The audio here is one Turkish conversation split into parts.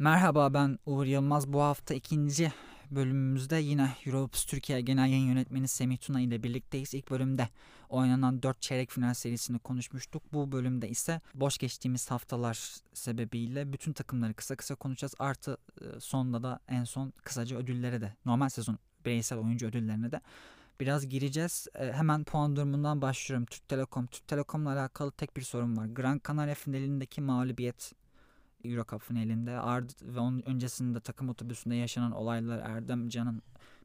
Merhaba ben Uğur Yılmaz. Bu hafta ikinci bölümümüzde yine Europe Türkiye Genel Yayın Yönetmeni Semih Tuna ile birlikteyiz. İlk bölümde oynanan 4 çeyrek final serisini konuşmuştuk. Bu bölümde ise boş geçtiğimiz haftalar sebebiyle bütün takımları kısa kısa konuşacağız. Artı e, sonda da en son kısaca ödüllere de normal sezon bireysel oyuncu ödüllerine de biraz gireceğiz. E, hemen puan durumundan başlıyorum. Türk Telekom. Türk Telekom'la alakalı tek bir sorun var. Gran Canaria finalindeki mağlubiyet Euro Cup finalinde Ard ve onun öncesinde takım otobüsünde yaşanan olaylar Erdem Can'ın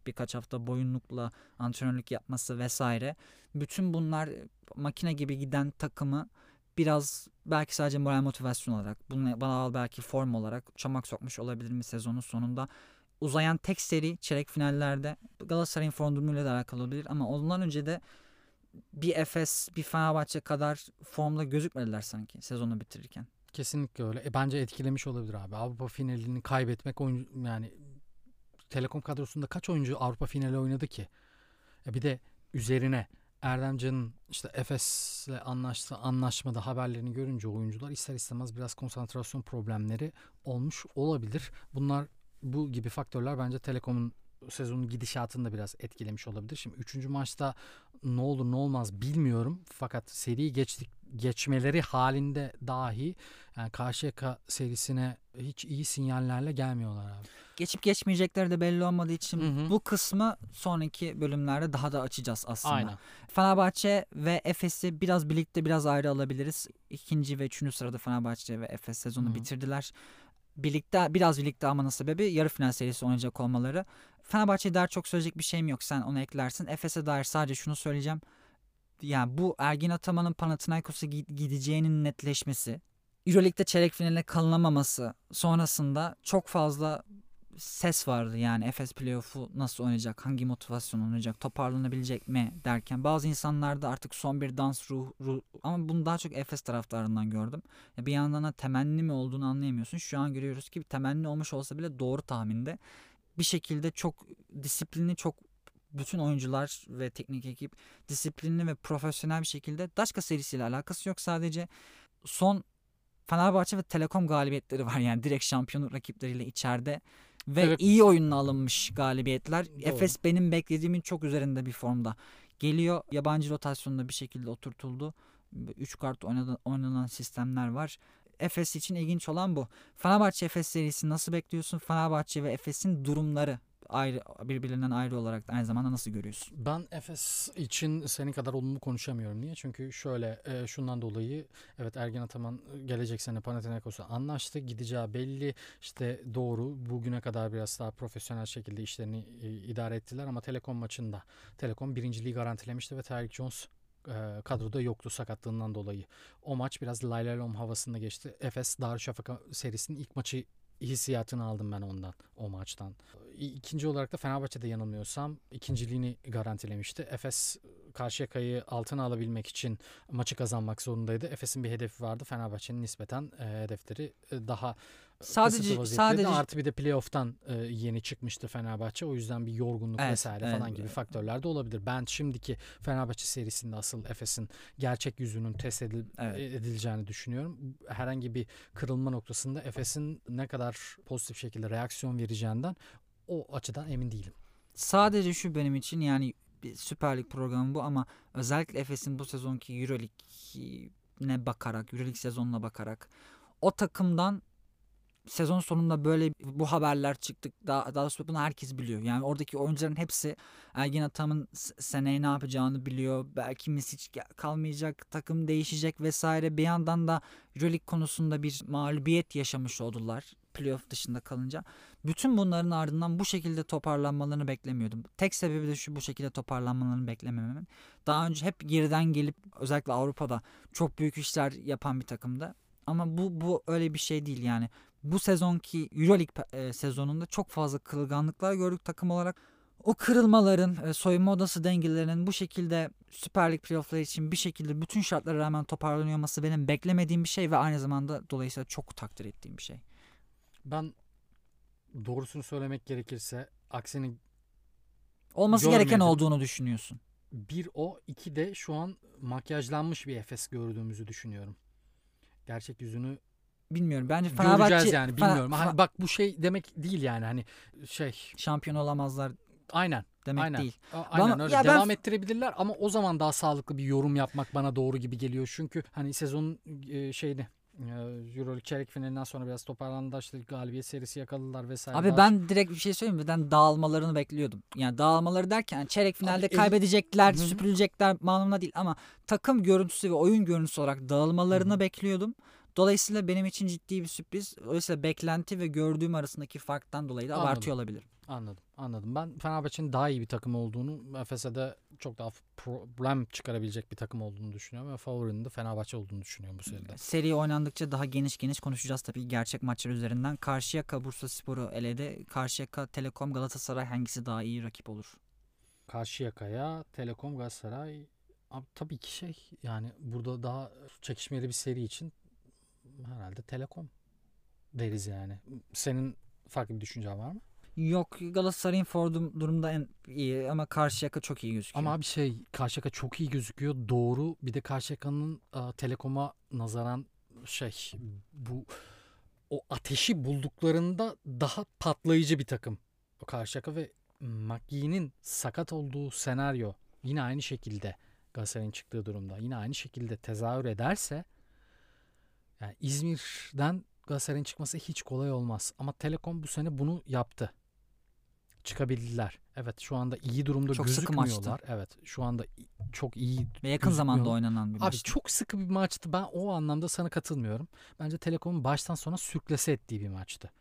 birkaç hafta boyunlukla antrenörlük yapması vesaire. Bütün bunlar makine gibi giden takımı biraz belki sadece moral motivasyon olarak bunu bana belki form olarak çamak sokmuş olabilir mi sezonun sonunda. Uzayan tek seri çeyrek finallerde Galatasaray'ın form durumuyla da alakalı olabilir ama ondan önce de bir Efes, bir Fenerbahçe kadar formda gözükmediler sanki sezonu bitirirken. Kesinlikle öyle. E, bence etkilemiş olabilir abi. Avrupa finalini kaybetmek oyuncu yani Telekom kadrosunda kaç oyuncu Avrupa finali oynadı ki? E, bir de üzerine Erdemcan'ın işte Efes'le anlaştığı anlaşmada haberlerini görünce oyuncular ister istemez biraz konsantrasyon problemleri olmuş olabilir. Bunlar bu gibi faktörler bence Telekom'un sezonun gidişatını da biraz etkilemiş olabilir. Şimdi üçüncü maçta ne olur ne olmaz bilmiyorum. Fakat seriyi geçtik geçmeleri halinde dahi yani Karşıyaka serisine hiç iyi sinyallerle gelmiyorlar abi. Geçip geçmeyecekleri de belli olmadığı için hı hı. bu kısmı sonraki bölümlerde daha da açacağız aslında. Aynen. Fenerbahçe ve Efes'i biraz birlikte biraz ayrı alabiliriz. İkinci ve üçüncü sırada Fenerbahçe ve Efes sezonu hı hı. bitirdiler. Birlikte biraz birlikte almanın sebebi yarı final serisi oynayacak olmaları. Fenerbahçe'ye dair çok söyleyecek bir şeyim yok. Sen onu eklersin. Efes'e dair sadece şunu söyleyeceğim. Yani bu Ergin Ataman'ın Panathinaikos'a gideceğinin netleşmesi, Euroleague'de çeyrek finaline kalınamaması sonrasında çok fazla ses vardı yani Efes playoff'u nasıl oynayacak, hangi motivasyon oynayacak, toparlanabilecek mi derken bazı insanlarda artık son bir dans ruh, ruh ama bunu daha çok Efes taraftarından gördüm. Ya bir yandan da temenni mi olduğunu anlayamıyorsun. Şu an görüyoruz ki temenni olmuş olsa bile doğru tahminde bir şekilde çok disiplinli çok bütün oyuncular ve teknik ekip disiplinli ve profesyonel bir şekilde Daşka serisiyle alakası yok. Sadece son Fenerbahçe ve Telekom galibiyetleri var yani direkt şampiyonluk rakipleriyle içeride ve evet. iyi oyunla alınmış galibiyetler. Doğru. Efes benim beklediğimin çok üzerinde bir formda. Geliyor yabancı rotasyonda bir şekilde oturtuldu. 3 kart oynanan, oynanan sistemler var. Efes için ilginç olan bu. Fenerbahçe Efes serisi nasıl bekliyorsun? Fenerbahçe ve Efes'in durumları ayrı birbirlerinden ayrı olarak aynı zamanda nasıl görüyorsun? Ben Efes için senin kadar olumlu konuşamıyorum. Niye? Çünkü şöyle e, şundan dolayı evet Ergen Ataman gelecek sene Panathinaikos'a anlaştı. Gideceği belli. İşte doğru. Bugüne kadar biraz daha profesyonel şekilde işlerini e, idare ettiler ama Telekom maçında Telekom birinciliği garantilemişti ve Tyreek Jones e, kadroda yoktu sakatlığından dolayı. O maç biraz laylalom havasında geçti. Efes Darüşşafaka serisinin ilk maçı hissiyatını aldım ben ondan o maçtan. İkinci olarak da Fenerbahçe'de yanılmıyorsam ikinciliğini garantilemişti. Efes Karşıyaka'yı altına alabilmek için maçı kazanmak zorundaydı. Efes'in bir hedefi vardı. Fenerbahçe'nin nispeten e, hedefleri e, daha sadece sadece artı bir de playoff'tan e, yeni çıkmıştı Fenerbahçe. O yüzden bir yorgunluk evet, vesaire evet. falan gibi faktörler de olabilir. Ben şimdiki Fenerbahçe serisinde asıl Efes'in gerçek yüzünün test edil, evet. edileceğini düşünüyorum. Herhangi bir kırılma noktasında Efes'in ne kadar pozitif şekilde reaksiyon vereceğinden o açıdan emin değilim. Sadece şu benim için yani bir Süper Lig programı bu ama özellikle Efes'in bu sezonki Euroleague'ne bakarak, Euroleague sezonuna bakarak o takımdan sezon sonunda böyle bu haberler çıktık. Daha, daha doğrusu bunu herkes biliyor. Yani oradaki oyuncuların hepsi Ergin Atam'ın seneye ne yapacağını biliyor. Belki Misic kalmayacak, takım değişecek vesaire. Bir yandan da Euroleague konusunda bir mağlubiyet yaşamış oldular playoff dışında kalınca. Bütün bunların ardından bu şekilde toparlanmalarını beklemiyordum. Tek sebebi de şu bu şekilde toparlanmalarını beklemememin. Daha önce hep geriden gelip özellikle Avrupa'da çok büyük işler yapan bir takımda. Ama bu bu öyle bir şey değil yani. Bu sezonki EuroLeague e, sezonunda çok fazla kırılganlıklar gördük takım olarak. O kırılmaların, e, soyunma odası dengelerinin bu şekilde Süper Lig playoffları için bir şekilde bütün şartlara rağmen toparlanıyor olması benim beklemediğim bir şey ve aynı zamanda dolayısıyla çok takdir ettiğim bir şey. Ben doğrusunu söylemek gerekirse aksini olması görmedim. gereken olduğunu düşünüyorsun. Bir o, iki de şu an makyajlanmış bir Efes gördüğümüzü düşünüyorum. Gerçek yüzünü bilmiyorum. Bence Fenerbahçe göreceğiz yani bilmiyorum. Fener, hani bak bu şey demek değil yani hani şey şampiyon olamazlar. Aynen. Demek aynen. değil. Aynen bana, öyle. Ya Devam ben... ettirebilirler ama o zaman daha sağlıklı bir yorum yapmak bana doğru gibi geliyor. Çünkü hani sezonun e, şeyini ee, Euroleague çeyrek finalinden sonra biraz toparlandı işte galibiyet serisi yakaladılar vesaire. Abi ben direkt bir şey söyleyeyim mi? Ben dağılmalarını bekliyordum. Yani dağılmaları derken çeyrek finalde Abi, kaybedecekler, el... süpürülecekler manumuna değil ama takım görüntüsü ve oyun görüntüsü olarak dağılmalarını Hı-hı. bekliyordum. Dolayısıyla benim için ciddi bir sürpriz. Dolayısıyla beklenti ve gördüğüm arasındaki farktan dolayı da Anladım. abartıyor olabilir. Anladım. Anladım. Ben Fenerbahçe'nin daha iyi bir takım olduğunu, Efes'e de çok daha problem çıkarabilecek bir takım olduğunu düşünüyorum ve favorinin de Fenerbahçe olduğunu düşünüyorum bu seride. Seri oynandıkça daha geniş geniş konuşacağız tabii gerçek maçlar üzerinden. Karşıyaka Bursa Sporu eledi. Karşıyaka Telekom Galatasaray hangisi daha iyi rakip olur? Karşıyaka'ya Telekom Galatasaray Abi tabii ki şey yani burada daha çekişmeli bir seri için herhalde Telekom deriz yani. Senin farklı bir düşüncen var mı? Yok Galatasaray'ın Ford'um durumda en iyi ama Karşıyaka çok iyi gözüküyor. Ama bir şey Karşıyaka çok iyi gözüküyor. Doğru. Bir de Karşıyaka'nın uh, Telekom'a nazaran şey bu o ateşi bulduklarında daha patlayıcı bir takım. O Karşıyaka ve McGee'nin sakat olduğu senaryo yine aynı şekilde Galatasaray'ın çıktığı durumda yine aynı şekilde tezahür ederse yani İzmir'den Galatasaray'ın çıkması hiç kolay olmaz. Ama Telekom bu sene bunu yaptı çıkabildiler. Evet şu anda iyi durumda çok gözükmüyorlar. Sıkı maçtı. Evet şu anda çok iyi Ve yakın zamanda oynanan bir maçtı. Abi çok sıkı bir maçtı. Ben o anlamda sana katılmıyorum. Bence Telekom'un baştan sona sürklese ettiği bir maçtı.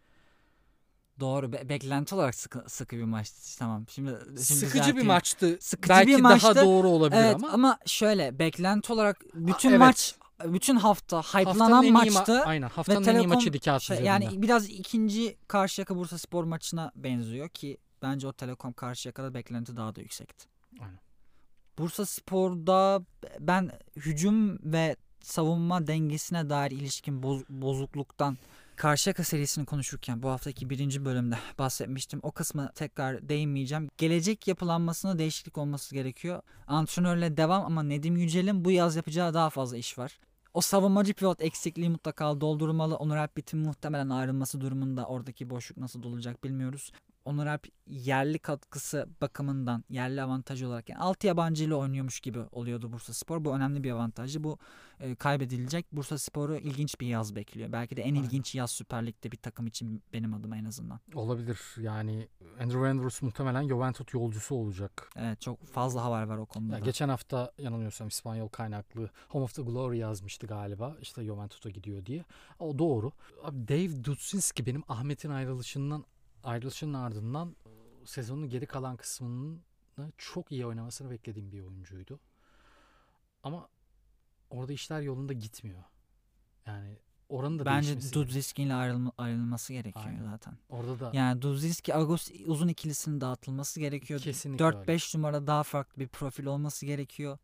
Doğru. Be- beklenti olarak sıkı, sıkı bir maçtı. Tamam. Şimdi, şimdi sıkıcı bir maçtı. Sıkıcı Belki bir maçtı. daha doğru olabilir evet, ama. ama şöyle beklenti olarak bütün evet. maç bütün hafta hype'lanan maçtı. Ma- aynen. Haftanın Telekom, en iyi maçı kağıt şey, Yani biraz ikinci Karşıyaka Bursa Spor maçına benziyor ki bence o Telekom karşıya kadar beklenti daha da yüksekti. Aynen. Bursa Spor'da ben hücum ve savunma dengesine dair ilişkin boz, bozukluktan Karşıyaka serisini konuşurken bu haftaki birinci bölümde bahsetmiştim. O kısmı tekrar değinmeyeceğim. Gelecek yapılanmasına değişiklik olması gerekiyor. Antrenörle devam ama Nedim Yücel'in bu yaz yapacağı daha fazla iş var. O savunmacı pivot eksikliği mutlaka doldurmalı. Onur Alp Bitim muhtemelen ayrılması durumunda oradaki boşluk nasıl dolacak bilmiyoruz. Onur Alp yerli katkısı bakımından yerli avantaj olarak yani 6 yabancı ile oynuyormuş gibi oluyordu Bursa Spor. Bu önemli bir avantajı. Bu e, kaybedilecek. Bursa Spor'u ilginç bir yaz bekliyor. Belki de en Aynen. ilginç yaz Süper Lig'de bir takım için benim adıma en azından. Olabilir. Yani Andrew Andrews muhtemelen Juventus yolcusu olacak. Evet çok fazla haber var o konuda. Ya, geçen hafta yanılmıyorsam İspanyol kaynaklı Home of the Glory yazmıştı galiba. İşte Juventus'a gidiyor diye. O doğru. Abi Dave Dutsinski benim Ahmet'in ayrılışından ayrılışının ardından sezonun geri kalan kısmının çok iyi oynamasını beklediğim bir oyuncuydu. Ama orada işler yolunda gitmiyor. Yani oranın da Bence Dudziski ile ayrılma, ayrılması gerekiyor Aynen. zaten. Orada da. Yani Dudziski Agos uzun ikilisinin dağıtılması gerekiyor. Kesinlikle 4-5 numara daha farklı bir profil olması gerekiyor.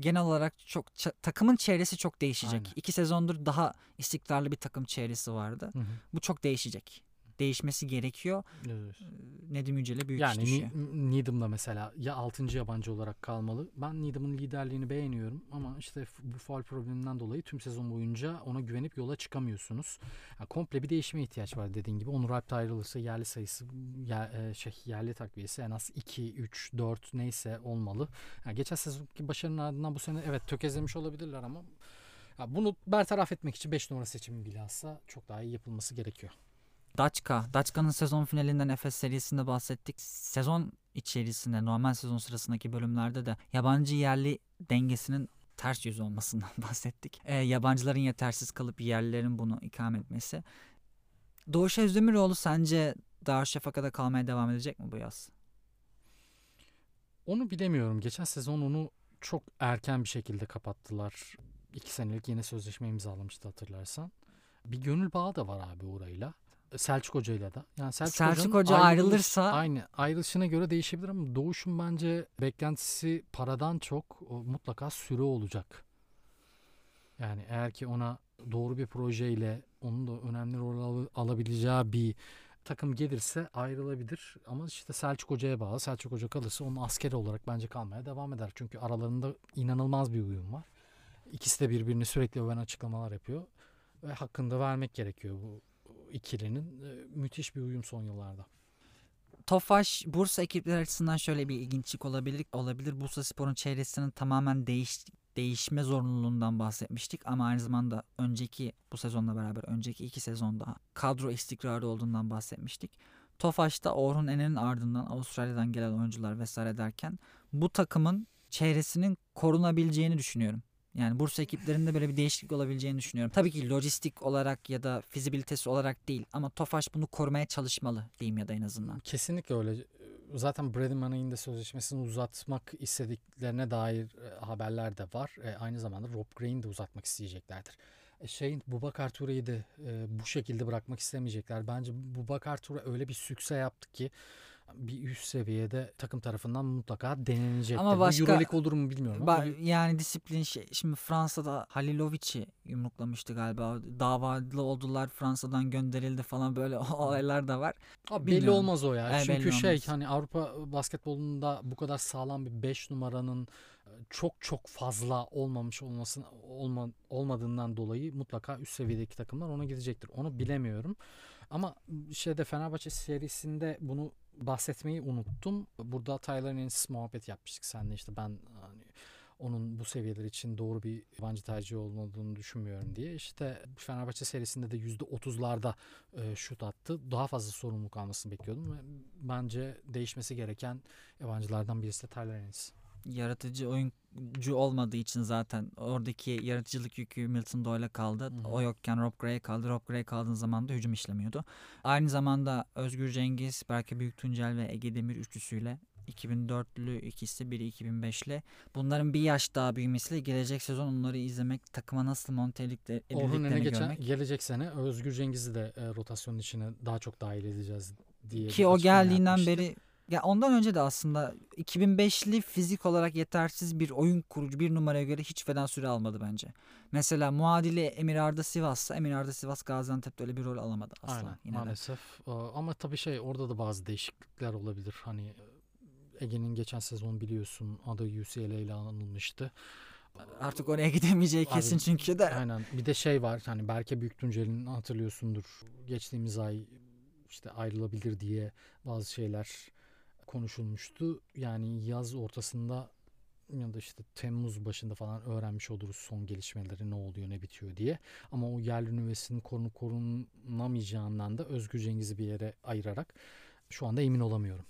Genel olarak çok takımın çevresi çok değişecek. Aynen. İki sezondur daha istikrarlı bir takım çevresi vardı. Hı hı. Bu çok değişecek değişmesi gerekiyor. Evet. Nedim Yücel'e büyük yani, iş düşüyor. Yani Needham'da mesela ya 6. yabancı olarak kalmalı. Ben Needham'ın liderliğini beğeniyorum ama işte bu faal probleminden dolayı tüm sezon boyunca ona güvenip yola çıkamıyorsunuz. Yani komple bir değişime ihtiyaç var dediğin gibi. Onur Alp ayrılırsa yerli sayısı yer, şey yerli takviyesi en az 2, 3, 4 neyse olmalı. Yani geçen sezonki başarının ardından bu sene evet tökezlemiş olabilirler ama ya bunu bertaraf etmek için 5 numara seçimi bilhassa çok daha iyi yapılması gerekiyor. Daçka. Daçka'nın sezon finalinden Efes serisinde bahsettik. Sezon içerisinde normal sezon sırasındaki bölümlerde de yabancı yerli dengesinin ters yüz olmasından bahsettik. E, yabancıların yetersiz kalıp yerlilerin bunu ikame etmesi. Doğuş Özdemiroğlu sence Darüşşafaka'da kalmaya devam edecek mi bu yaz? Onu bilemiyorum. Geçen sezon onu çok erken bir şekilde kapattılar. İki senelik yeni sözleşme imzalamıştı hatırlarsan. Bir gönül bağı da var abi orayla. Selçuk Hoca'yla da. Yani Selçuk, Selçuk Hoca ayrılırsa aynı ayrılışına göre değişebilir ama Doğuş'un bence beklentisi paradan çok o, mutlaka süre olacak. Yani eğer ki ona doğru bir projeyle onun da önemli rol al- alabileceği bir takım gelirse ayrılabilir. Ama işte Selçuk Hoca'ya bağlı. Selçuk Hoca kalırsa onun askeri olarak bence kalmaya devam eder. Çünkü aralarında inanılmaz bir uyum var. İkisi de birbirini sürekli öven açıklamalar yapıyor. ve hakkında vermek gerekiyor bu ikilinin. E, müthiş bir uyum son yıllarda. Tofaş Bursa ekipler açısından şöyle bir ilginçlik olabilir. olabilir. Bursa Spor'un çevresinin tamamen değiş, değişme zorunluluğundan bahsetmiştik ama aynı zamanda önceki bu sezonla beraber önceki iki sezonda kadro istikrarı olduğundan bahsetmiştik. Tofaş'ta Orhun Enen'in ardından Avustralya'dan gelen oyuncular vesaire derken bu takımın çevresinin korunabileceğini düşünüyorum. Yani Bursa ekiplerinde böyle bir değişiklik olabileceğini düşünüyorum. Tabii ki lojistik olarak ya da fizibilitesi olarak değil ama Tofaş bunu korumaya çalışmalı diyeyim ya da en azından. Kesinlikle öyle. Zaten Brady Manay'in de sözleşmesini uzatmak istediklerine dair e, haberler de var. E, aynı zamanda Rob Green de uzatmak isteyeceklerdir. E, şeyin Bubakar Ture'yi de e, bu şekilde bırakmak istemeyecekler. Bence Bubakar Ture öyle bir sükse yaptı ki bir üst seviyede takım tarafından mutlaka denenecek. Ama başka, Euroleague olur mu bilmiyorum. Ba- ama. Yani disiplin şey. Şimdi Fransa'da Halilovic'i yumruklamıştı galiba. Davalı oldular Fransa'dan gönderildi falan böyle olaylar da var. Abi belli olmaz o ya. Yani Çünkü şey olmaz. hani Avrupa basketbolunda bu kadar sağlam bir 5 numaranın e, çok çok fazla olmamış olmasın olma, olmadığından dolayı mutlaka üst seviyedeki takımlar ona gidecektir. Onu bilemiyorum. Ama şeyde Fenerbahçe serisinde bunu bahsetmeyi unuttum. Burada Tyler Ennis muhabbet yapmıştık senle işte ben hani onun bu seviyeler için doğru bir yabancı tercih olmadığını düşünmüyorum diye. İşte Fenerbahçe serisinde de %30'larda e, şut attı. Daha fazla sorumluluk almasını bekliyordum bence değişmesi gereken yabancılardan birisi de Tyler Ennis yaratıcı oyuncu olmadığı için zaten oradaki yaratıcılık yükü Milton Doyle'a kaldı. Hı-hı. O yokken Rob Gray'e kaldı. Rob Gray kaldığın zaman da hücum işlemiyordu. Aynı zamanda Özgür Cengiz, Berke Büyük Tuncel ve Ege Demir üçlüsüyle 2004'lü ikisi biri 2005'li. Bunların bir yaş daha büyümesiyle gelecek sezon onları izlemek takıma nasıl monte edildiklerini geçen, görmek. Gelecek sene Özgür Cengiz'i de e, rotasyonun içine daha çok dahil edeceğiz diye. Ki o geldiğinden beri ya ondan önce de aslında 2005'li fizik olarak yetersiz bir oyun kurucu bir numaraya göre hiç feda süre almadı bence. Mesela muadili Emir Arda Sivas'sa Emir Arda Sivas Gaziantep'te öyle bir rol alamadı asla. Aynen yine maalesef. De. Ama tabii şey orada da bazı değişiklikler olabilir. Hani Ege'nin geçen sezon biliyorsun adı UCLA ile anılmıştı. Artık oraya gidemeyeceği kesin Abi, çünkü de. Aynen. Bir de şey var hani Berke Büyüktuncel'in hatırlıyorsundur. Geçtiğimiz ay işte ayrılabilir diye bazı şeyler konuşulmuştu. Yani yaz ortasında ya da işte Temmuz başında falan öğrenmiş oluruz son gelişmeleri ne oluyor ne bitiyor diye. Ama o yerli nüvesinin korunu korunamayacağından da Özgür Cengiz'i bir yere ayırarak şu anda emin olamıyorum.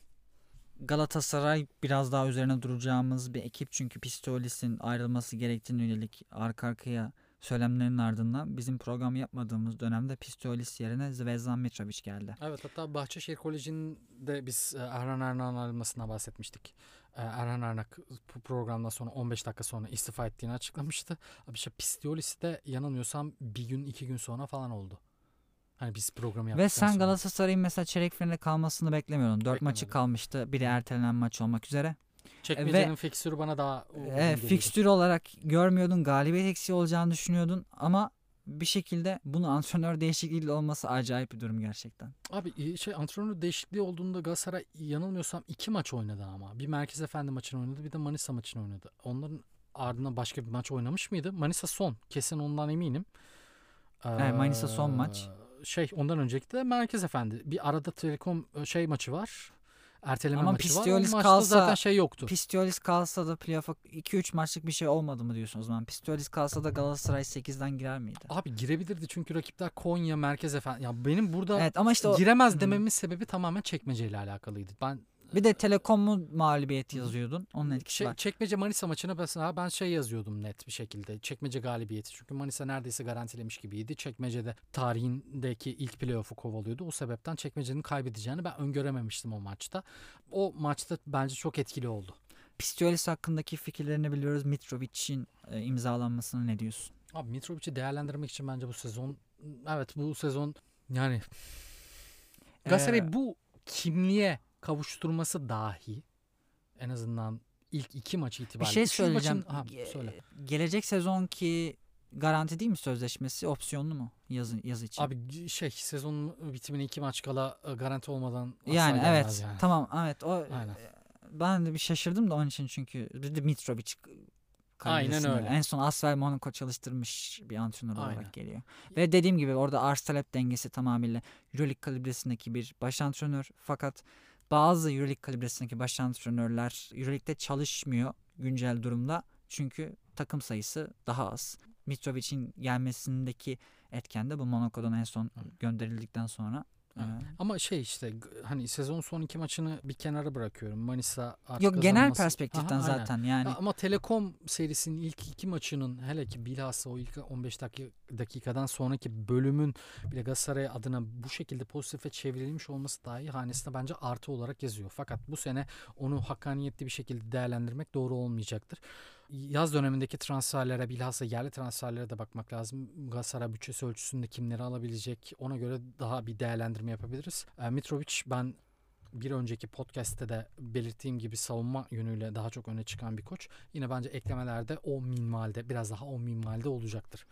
Galatasaray biraz daha üzerine duracağımız bir ekip çünkü Pistolis'in ayrılması gerektiğine yönelik arka arkaya söylemlerin ardından bizim program yapmadığımız dönemde Pistolis yerine Zvezdan Mitrovic geldi. Evet hatta Bahçeşehir Koleji'nde biz e, Erhan Ernak'ın ayrılmasına bahsetmiştik. E, Erhan Ernak programdan sonra 15 dakika sonra istifa ettiğini açıklamıştı. Abi işte Pistolis de yanılmıyorsam bir gün iki gün sonra falan oldu. Hani biz programı yaptık. Ve sen Galatasaray'ın mesela çeyrek finalde kalmasını beklemiyordun. Dört maçı kalmıştı. Biri ertelenen maç olmak üzere. Çekmecenin fikstürü bana daha e, fikstür olarak görmüyordun. Galibiyet eksiği olacağını düşünüyordun ama bir şekilde bunu antrenör değişikliğiyle olması acayip bir durum gerçekten. Abi şey antrenör değişikliği olduğunda Galatasaray yanılmıyorsam iki maç oynadı ama. Bir Merkez Efendi maçını oynadı bir de Manisa maçını oynadı. Onların ardından başka bir maç oynamış mıydı? Manisa son. Kesin ondan eminim. Ee, evet, Manisa son maç. Şey ondan önceki de Merkez Efendi. Bir arada Telekom şey maçı var erteleme Ama maçı Pistiolis var. kalsa, zaten şey yoktu. Pistiolis kalsa da playoff'a 2-3 maçlık bir şey olmadı mı diyorsun o zaman? Pistiolis kalsa da Galatasaray 8'den girer miydi? Abi girebilirdi çünkü rakipler Konya, Merkez Efendi. Ya benim burada evet, ama işte o, giremez dememin sebebi tamamen çekmeceyle alakalıydı. Ben bir de Telekom'u mağlubiyet yazıyordun. Onun etkisi şey, var. Çekmece Manisa maçına mesela ben şey yazıyordum net bir şekilde. Çekmece galibiyeti. Çünkü Manisa neredeyse garantilemiş gibiydi. Çekmece'de tarihindeki ilk playoff'u kovalıyordu. O sebepten Çekmece'nin kaybedeceğini ben öngörememiştim o maçta. O maçta bence çok etkili oldu. Pistiolis hakkındaki fikirlerini biliyoruz. Mitrovic'in e, imzalanmasına ne diyorsun? Abi Mitrovic'i değerlendirmek için bence bu sezon evet bu sezon yani Galatasaray ee, bu kimliğe kavuşturması dahi en azından ilk iki maç itibariyle. Bir şey söyleyeceğim. Maçın, ha, söyle. Gelecek sezonki garanti değil mi sözleşmesi? Opsiyonlu mu yazı, yazı için? Abi şey sezon bitimine iki maç kala e, garanti olmadan yani evet yani. tamam evet o Aynen. ben de bir şaşırdım da onun için çünkü bir de Mitrovic Aynen öyle. En son Asfer Monaco çalıştırmış bir antrenör Aynen. olarak geliyor. Ve dediğim gibi orada arz talep dengesi tamamıyla Euroleague kalibresindeki bir baş antrenör. Fakat bazı Euroleague kalibresindeki baş antrenörler Euroleague'de çalışmıyor güncel durumda. Çünkü takım sayısı daha az. Mitrovic'in gelmesindeki etken de bu Monaco'dan en son gönderildikten sonra Evet. Ama şey işte hani sezon son iki maçını bir kenara bırakıyorum. Manisa artık Yok genel kazanması... perspektiften Aha, zaten aynen. yani. Ama Telekom serisinin ilk iki maçının hele ki bilhassa o ilk 15 dakika, dakikadan sonraki bölümün bile Galatasaray adına bu şekilde pozitife çevrilmiş olması dahi hanesinde bence artı olarak yazıyor. Fakat bu sene onu hakkaniyetli bir şekilde değerlendirmek doğru olmayacaktır yaz dönemindeki transferlere bilhassa yerli transferlere de bakmak lazım. Galatasaray bütçesi ölçüsünde kimleri alabilecek ona göre daha bir değerlendirme yapabiliriz. E, Mitrovic ben bir önceki podcast'te de belirttiğim gibi savunma yönüyle daha çok öne çıkan bir koç. Yine bence eklemelerde o minvalde biraz daha o minvalde olacaktır.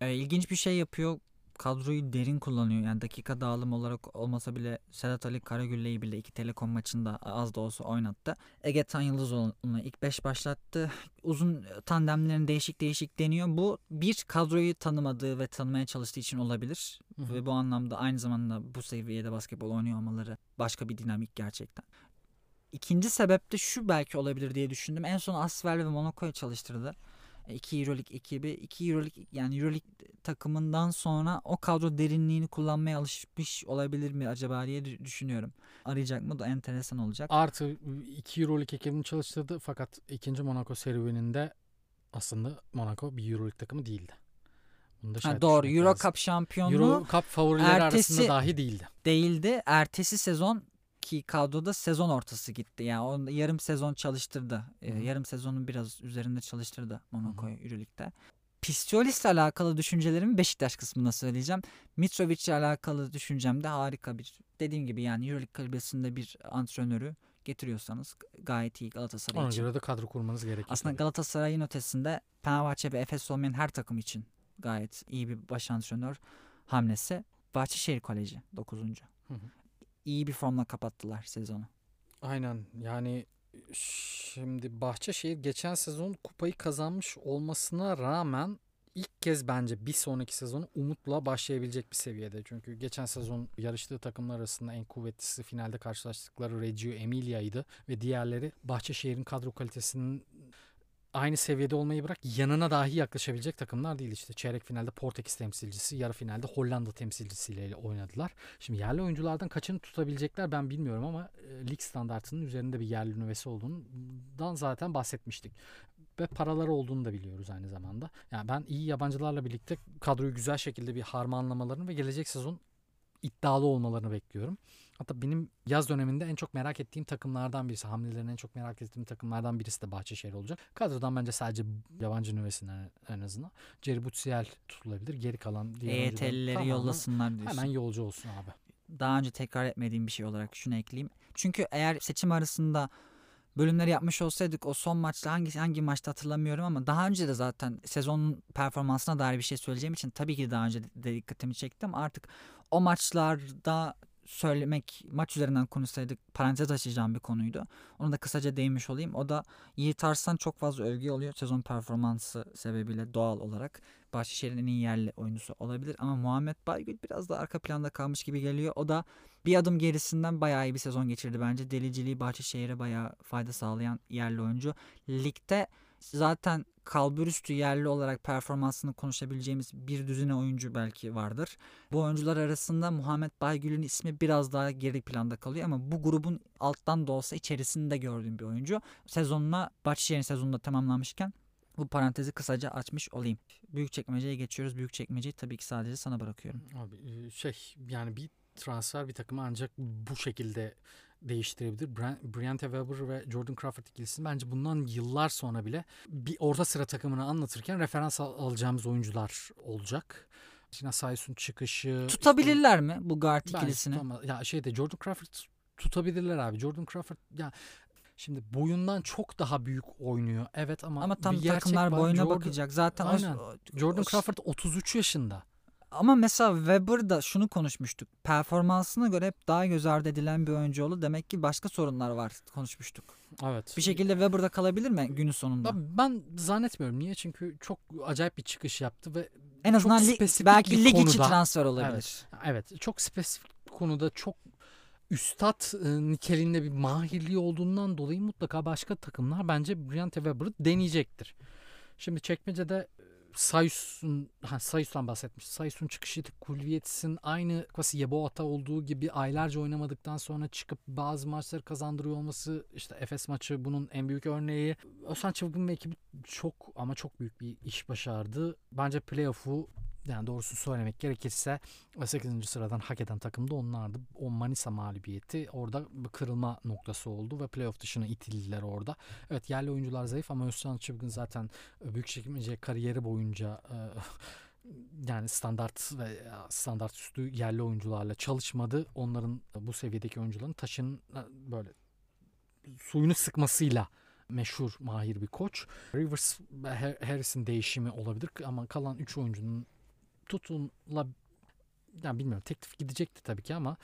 E, ilginç bir şey yapıyor kadroyu derin kullanıyor. Yani dakika dağılım olarak olmasa bile Sedat Ali Karagülle'yi bile iki telekom maçında az da olsa oynattı. Ege Tan Yıldızoğlu'nu ilk beş başlattı. Uzun tandemlerin değişik değişik deniyor. Bu bir kadroyu tanımadığı ve tanımaya çalıştığı için olabilir. Hı hı. Ve bu anlamda aynı zamanda bu seviyede basketbol oynuyor olmaları başka bir dinamik gerçekten. İkinci sebep de şu belki olabilir diye düşündüm. En son Asvel ve Monaco'yu çalıştırdı. 2 Euroleague ekibi 2 Euroleague yani Euroleague takımından sonra o kadro derinliğini kullanmaya alışmış olabilir mi acaba diye düşünüyorum. Arayacak mı da enteresan olacak. Artı 2 Euroleague ekibini çalıştırdı fakat ikinci Monaco serüveninde aslında Monaco bir Euroleague takımı değildi. ha, doğru Euro Cup şampiyonluğu Euro Cup favorileri arasında dahi değildi. Değildi. Ertesi sezon ki kadroda sezon ortası gitti. Yani on, yarım sezon çalıştırdı. Ee, yarım sezonun biraz üzerinde çalıştırdı Monaco Euroleague'de. Pistiolis'le alakalı düşüncelerimi Beşiktaş kısmında söyleyeceğim. Mitrovic'le alakalı düşüncem de harika bir dediğim gibi yani Euroleague kalibresinde bir antrenörü getiriyorsanız gayet iyi Galatasaray Ona için. Ona göre de kadro kurmanız gerekiyor. Aslında Galatasaray'ın ötesinde Fenerbahçe ve Efes olmayan her takım için gayet iyi bir baş antrenör hamlesi. Bahçeşehir Koleji 9. Hı hı iyi bir formla kapattılar sezonu. Aynen yani şimdi Bahçeşehir geçen sezon kupayı kazanmış olmasına rağmen ilk kez bence bir sonraki sezonu umutla başlayabilecek bir seviyede. Çünkü geçen sezon yarıştığı takımlar arasında en kuvvetlisi finalde karşılaştıkları Reggio Emilia'ydı ve diğerleri Bahçeşehir'in kadro kalitesinin aynı seviyede olmayı bırak yanına dahi yaklaşabilecek takımlar değil işte. Çeyrek finalde Portekiz temsilcisi, yarı finalde Hollanda temsilcisiyle oynadılar. Şimdi yerli oyunculardan kaçını tutabilecekler ben bilmiyorum ama e, lig standartının üzerinde bir yerli nüvesi olduğundan zaten bahsetmiştik. Ve paraları olduğunu da biliyoruz aynı zamanda. Yani ben iyi yabancılarla birlikte kadroyu güzel şekilde bir harmanlamalarını ve gelecek sezon iddialı olmalarını bekliyorum. Hatta benim yaz döneminde en çok merak ettiğim takımlardan birisi, hamlelerini en çok merak ettiğim takımlardan birisi de Bahçeşehir olacak. Kadrodan bence sadece yabancı nüvesinden en azından. Jerry Butsiel tutulabilir. Geri kalan diğer EYT'lileri yollasınlar diyorsun. Hemen yolcu olsun abi. Daha önce tekrar etmediğim bir şey olarak şunu ekleyeyim. Çünkü eğer seçim arasında bölümleri yapmış olsaydık o son maçta hangi hangi maçta hatırlamıyorum ama daha önce de zaten sezonun performansına dair bir şey söyleyeceğim için tabii ki daha önce de dikkatimi çektim. Artık o maçlarda söylemek maç üzerinden konuşsaydık parantez açacağım bir konuydu. Onu da kısaca değinmiş olayım. O da Yiğit Arslan çok fazla övgü oluyor sezon performansı sebebiyle doğal olarak. Bahçeşehir'in en iyi yerli oyuncusu olabilir ama Muhammed Baygül biraz da arka planda kalmış gibi geliyor. O da bir adım gerisinden bayağı iyi bir sezon geçirdi bence. Deliciliği Bahçeşehir'e bayağı fayda sağlayan yerli oyuncu. Ligde zaten kalburüstü yerli olarak performansını konuşabileceğimiz bir düzine oyuncu belki vardır. Bu oyuncular arasında Muhammed Baygül'ün ismi biraz daha geri planda kalıyor ama bu grubun alttan da olsa içerisinde gördüğüm bir oyuncu. Sezonuna Bahçeşehir'in sezonunda tamamlamışken bu parantezi kısaca açmış olayım. Büyük çekmeceye geçiyoruz. Büyük çekmeceyi tabii ki sadece sana bırakıyorum. Abi e, şey yani bir transfer bir takımı ancak bu şekilde değiştirebilir. Briante Weber ve Jordan Crawford ikilisi bence bundan yıllar sonra bile bir orta sıra takımını anlatırken referans al- alacağımız oyuncular olacak. Tina Saysun çıkışı. Tutabilirler işte, mi bu guard ikilisini? Tutama, ya şeyde Jordan Crawford tutabilirler abi. Jordan Crawford ya Şimdi boyundan çok daha büyük oynuyor. Evet ama ama tam takımlar boyuna Jordan, bakacak. Zaten aynen. O, Jordan Crawford 33 yaşında. Ama mesela Weber'da şunu konuşmuştuk. Performansına göre hep daha göz ardı edilen bir oyuncu oldu. Demek ki başka sorunlar var konuşmuştuk. Evet. Bir şekilde Weber'da kalabilir mi günün sonunda? Ben zannetmiyorum. Niye? Çünkü çok acayip bir çıkış yaptı ve en azından li, belki lig konuda, içi transfer olabilir. Evet, evet. Çok spesifik konuda çok üstad e, niteliğinde bir mahirliği olduğundan dolayı mutlaka başka takımlar bence Brian Weber'ı deneyecektir. Şimdi çekmecede Sayus'un ha, Sayus'tan bahsetmiş. Sayus'un çıkışı Kulviyets'in aynı Kwasi Yeboata olduğu gibi aylarca oynamadıktan sonra çıkıp bazı maçları kazandırıyor olması işte Efes maçı bunun en büyük örneği. Özcan Çılgın ve ekibi çok ama çok büyük bir iş başardı. Bence playoff'u yani doğrusu söylemek gerekirse 8. sıradan hak eden takım da onlardı. O Manisa mağlubiyeti orada bir kırılma noktası oldu ve playoff dışına itildiler orada. Evet yerli oyuncular zayıf ama Özcan Çılgın zaten büyük şekilde kariyeri boyunca e, yani standart ve standart üstü yerli oyuncularla çalışmadı. Onların bu seviyedeki oyuncuların taşın e, böyle suyunu sıkmasıyla meşhur mahir bir koç. Rivers Harris'in değişimi olabilir ama kalan 3 oyuncunun tutunla yani bilmiyorum teklif gidecekti tabii ki ama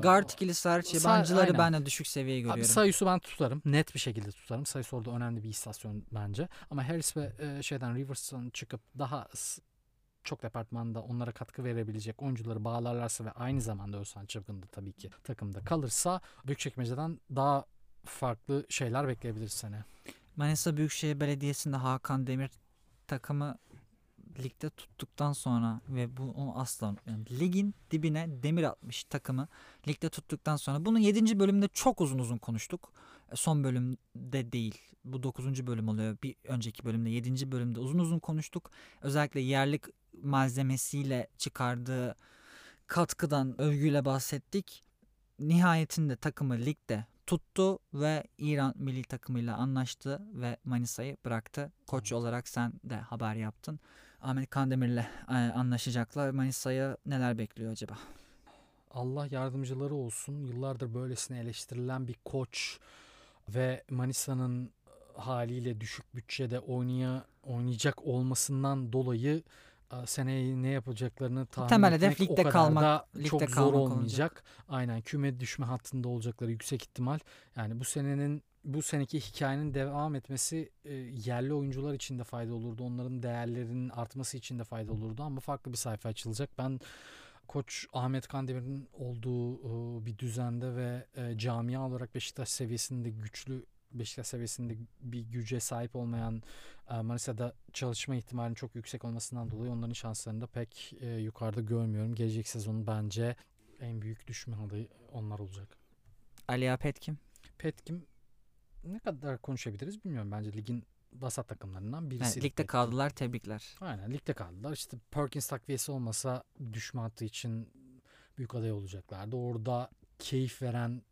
Guard ikilisi hariç yabancıları ben de düşük seviyeye görüyorum. Abi Sayus'u ben tutarım. Net bir şekilde tutarım. Sayus orada önemli bir istasyon bence. Ama Harris ve e, şeyden Rivers'tan çıkıp daha çok departmanda onlara katkı verebilecek oyuncuları bağlarlarsa ve aynı zamanda Özhan Çılgın da tabii ki takımda kalırsa Büyükçekmece'den daha farklı şeyler bekleyebiliriz sene. Manisa Büyükşehir Belediyesi'nde Hakan Demir takımı ligde tuttuktan sonra ve bu onu asla yani ligin dibine demir atmış takımı ligde tuttuktan sonra bunu 7. bölümde çok uzun uzun konuştuk. E, son bölümde değil. Bu 9. bölüm oluyor. Bir önceki bölümde 7. bölümde uzun uzun konuştuk. Özellikle yerlik malzemesiyle çıkardığı katkıdan övgüyle bahsettik. Nihayetinde takımı ligde tuttu ve İran milli takımıyla anlaştı ve Manisa'yı bıraktı. Koç olarak sen de haber yaptın. Ahmet Kandemir'le e, anlaşacaklar. Manisa'ya neler bekliyor acaba? Allah yardımcıları olsun. Yıllardır böylesine eleştirilen bir koç ve Manisa'nın haliyle düşük bütçede oynaya, oynayacak olmasından dolayı seneye ne yapacaklarını tahmin Temel etmek ligde o kadar kalmak, da çok zor olmayacak. Olacak. Aynen küme düşme hattında olacakları yüksek ihtimal. Yani bu senenin bu seneki hikayenin devam etmesi e, yerli oyuncular için de fayda olurdu. Onların değerlerinin artması için de fayda olurdu ama farklı bir sayfa açılacak. Ben Koç Ahmet Kandemir'in olduğu e, bir düzende ve e, camia olarak Beşiktaş seviyesinde güçlü Beşiktaş seviyesinde bir güce sahip olmayan e, Manisa'da çalışma ihtimalinin çok yüksek olmasından dolayı onların şanslarını da pek e, yukarıda görmüyorum. Gelecek sezon bence en büyük düşme adayı onlar olacak. Aliya Petkim? Petkim ne kadar konuşabiliriz bilmiyorum. Bence ligin vasat takımlarından birisi. Evet, ligde kaldılar tebrikler. Aynen ligde kaldılar. İşte Perkins takviyesi olmasa düşme hattı için büyük aday olacaklardı. Orada keyif veren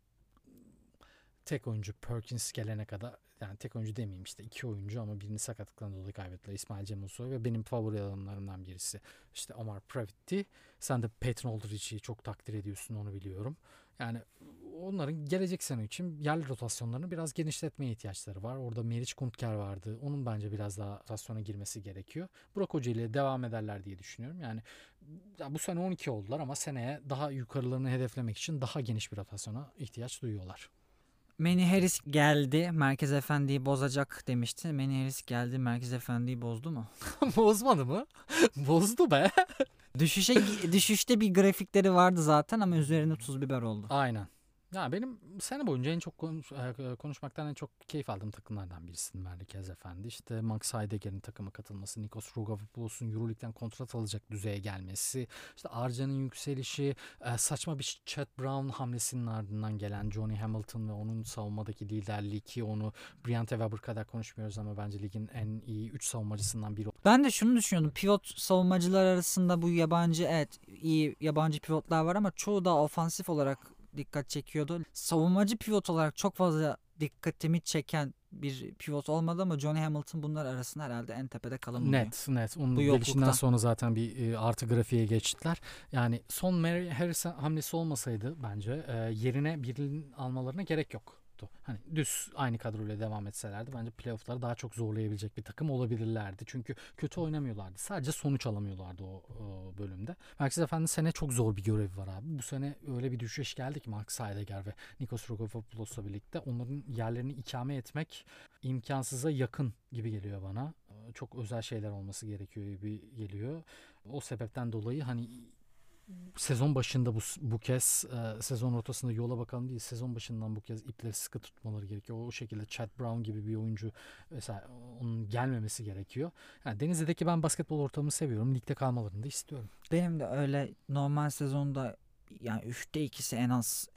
tek oyuncu Perkins gelene kadar yani tek oyuncu demeyeyim işte iki oyuncu ama birini sakatlıktan dolayı kaybettiler. İsmail Cemusoy ve benim favori adamlarımdan birisi işte Omar Pravitti. Sen de Petron Aldridge'i çok takdir ediyorsun onu biliyorum. Yani onların gelecek sene için yerli rotasyonlarını biraz genişletmeye ihtiyaçları var. Orada Meriç Kuntker vardı. Onun bence biraz daha rotasyona girmesi gerekiyor. Burak Hoca ile devam ederler diye düşünüyorum. Yani ya bu sene 12 oldular ama seneye daha yukarılarını hedeflemek için daha geniş bir rotasyona ihtiyaç duyuyorlar. Manny Harris geldi. Merkez Efendi'yi bozacak demişti. Manny Harris geldi. Merkez Efendi'yi bozdu mu? Bozmadı mı? Bozdu be. Düşüşe düşüşte bir grafikleri vardı zaten ama üzerine tuz biber oldu. Aynen. Ya benim sene boyunca en çok konuş, e, konuşmaktan en çok keyif aldığım takımlardan birisi Merkez Efendi. İşte Max Heidegger'in takıma katılması, Nikos Rogopoulos'un Euroleague'den kontrat alacak düzeye gelmesi, işte Arca'nın yükselişi, e, saçma bir Chad Brown hamlesinin ardından gelen Johnny Hamilton ve onun savunmadaki liderliği ki onu Brian Weber kadar konuşmuyoruz ama bence ligin en iyi 3 savunmacısından biri. Ben de şunu düşünüyordum. Pivot savunmacılar arasında bu yabancı evet iyi yabancı pivotlar var ama çoğu da ofansif olarak dikkat çekiyordu. Savunmacı pivot olarak çok fazla dikkatimi çeken bir pivot olmadı ama Johnny Hamilton bunlar arasında herhalde en tepede kalın Net net. Onun Bu gelişinden sonra zaten bir e, artı grafiğe geçtiler. Yani son Mary Harris hamlesi olmasaydı bence e, yerine birinin almalarına gerek yok. Yoktu. Hani düz aynı kadroyla devam etselerdi bence playoff'ları daha çok zorlayabilecek bir takım olabilirlerdi. Çünkü kötü oynamıyorlardı. Sadece sonuç alamıyorlardı o, o bölümde. Merkez Efendi sene çok zor bir görevi var abi. Bu sene öyle bir düşüş geldi ki Mark Heidegger ve Nikos Rogopoulos'la birlikte onların yerlerini ikame etmek imkansıza yakın gibi geliyor bana. Çok özel şeyler olması gerekiyor gibi geliyor. O sebepten dolayı hani sezon başında bu, bu kez e, sezon ortasında yola bakalım değil sezon başından bu kez ipleri sıkı tutmaları gerekiyor. O şekilde Chad Brown gibi bir oyuncu mesela onun gelmemesi gerekiyor. Yani Denizli'deki ben basketbol ortamını seviyorum. Ligde kalmalarını da istiyorum. Benim de öyle normal sezonda yani 3'te ikisi en az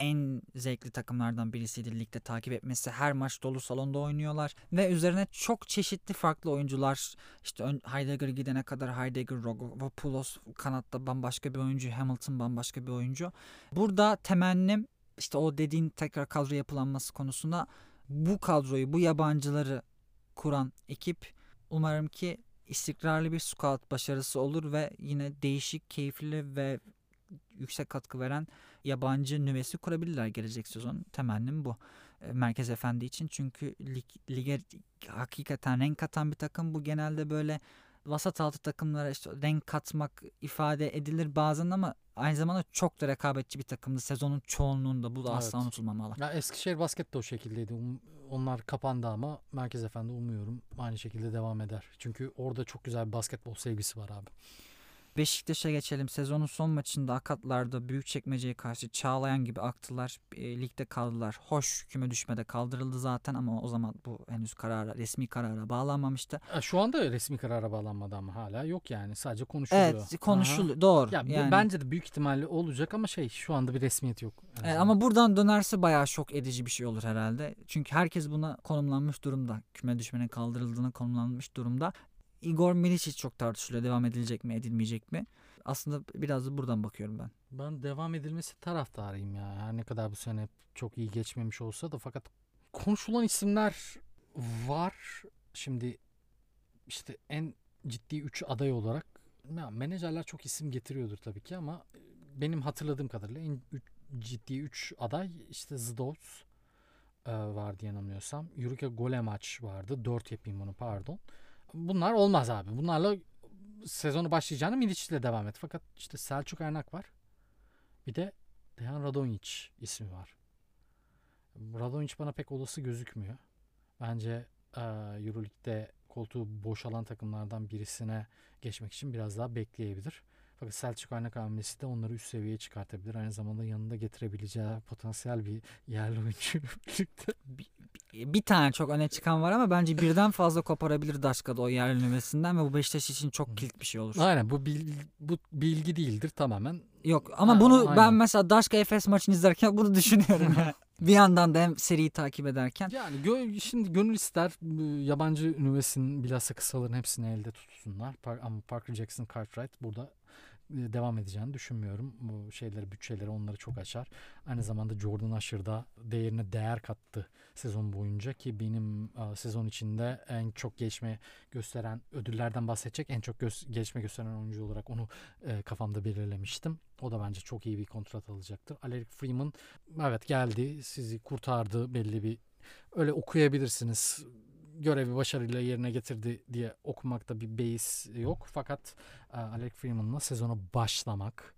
en zevkli takımlardan birisiydi ligde takip etmesi. Her maç dolu salonda oynuyorlar ve üzerine çok çeşitli farklı oyuncular işte Heidegger gidene kadar Heidegger, Rogopoulos kanatta bambaşka bir oyuncu, Hamilton bambaşka bir oyuncu. Burada temennim işte o dediğin tekrar kadro yapılanması konusunda bu kadroyu, bu yabancıları kuran ekip umarım ki istikrarlı bir scout başarısı olur ve yine değişik, keyifli ve yüksek katkı veren yabancı nüvesi kurabilirler gelecek sezon. Temennim bu. E, Merkez Efendi için çünkü lig, lige hakikaten renk katan bir takım. Bu genelde böyle vasat altı takımlara işte renk katmak ifade edilir bazen ama aynı zamanda çok da rekabetçi bir takımdı sezonun çoğunluğunda. Bu da evet. asla unutulmamalı. Ya Eskişehir basket de o şekildeydi. Um, onlar kapandı ama Merkez Efendi umuyorum aynı şekilde devam eder. Çünkü orada çok güzel bir basketbol sevgisi var abi. Beşiktaş'a geçelim. Sezonun son maçında Akatlar'da Büyükçekmece'ye karşı Çağlayan gibi aktılar. E, ligde kaldılar. Hoş küme düşmede kaldırıldı zaten ama o zaman bu henüz karara, resmi karara bağlanmamıştı. E, şu anda resmi karara bağlanmadı ama hala yok yani. Sadece konuşuluyor. Evet konuşuluyor. Aha. Doğru. Ya, yani, bence de büyük ihtimalle olacak ama şey şu anda bir resmiyet yok. E, ama buradan dönerse bayağı şok edici bir şey olur herhalde. Çünkü herkes buna konumlanmış durumda. Küme düşmenin kaldırıldığına konumlanmış durumda. Igor Milicic çok tartışılıyor. Devam edilecek mi, edilmeyecek mi? Aslında biraz da buradan bakıyorum ben. Ben devam edilmesi taraftarıyım ya. Her ne kadar bu sene çok iyi geçmemiş olsa da fakat konuşulan isimler var. Şimdi işte en ciddi 3 aday olarak ya menajerler çok isim getiriyordur tabii ki ama benim hatırladığım kadarıyla en üç, ciddi 3 aday işte Zdots e, vardı yanılmıyorsam. Yurika Golemaç vardı. 4 yapayım bunu pardon bunlar olmaz abi. Bunlarla sezonu başlayacağını Milic ile devam et. Fakat işte Selçuk Ernak var. Bir de Dejan Radonjic ismi var. Radonjic bana pek olası gözükmüyor. Bence e, Euroleague'de koltuğu boşalan takımlardan birisine geçmek için biraz daha bekleyebilir. Fakat Selçuk Aynak hamlesi de onları üst seviyeye çıkartabilir. Aynı zamanda yanında getirebileceği potansiyel bir yerli oyuncu bir, bir tane çok öne çıkan var ama bence birden fazla koparabilir Daşka'da o yerli nüvesinden ve bu Beşiktaş için çok kilit bir şey olur. Aynen bu bil, bu bilgi değildir tamamen. Yok ama ha, bunu aynen. ben mesela Daşka Efes maçını izlerken bunu düşünüyorum. bir yandan da hem seriyi takip ederken. Yani gö şimdi gönül ister yabancı nüvesinin bilhassa kısaların hepsini elde tutsunlar. Ama Parker Jackson Cartwright burada devam edeceğini düşünmüyorum. Bu şeyleri, bütçeleri onları çok açar. Aynı zamanda Jordan Usher da değerine değer kattı sezon boyunca ki benim e, sezon içinde en çok gelişme gösteren ödüllerden bahsedecek en çok gö- gelişme gösteren oyuncu olarak onu e, kafamda belirlemiştim. O da bence çok iyi bir kontrat alacaktır. Alec Freeman evet geldi sizi kurtardı belli bir öyle okuyabilirsiniz görevi başarıyla yerine getirdi diye okumakta bir base yok. Fakat Alec Freeman'la sezona başlamak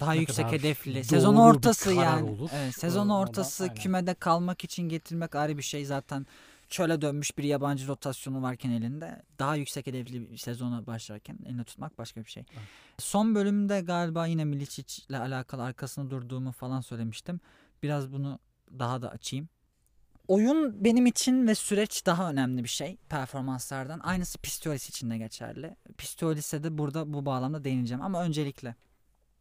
daha yüksek hedefli. Sezon ortası yani. Olur. Evet, sezon ortası Ondan, kümede kalmak için getirmek ayrı bir şey zaten. Çöle dönmüş bir yabancı rotasyonu varken elinde daha yüksek hedefli bir sezona başlarken elinde tutmak başka bir şey. Evet. Son bölümde galiba yine Milicic ile alakalı arkasında durduğumu falan söylemiştim. Biraz bunu daha da açayım oyun benim için ve süreç daha önemli bir şey performanslardan. Aynısı Pistolis için de geçerli. Pistolis'e de burada bu bağlamda değineceğim ama öncelikle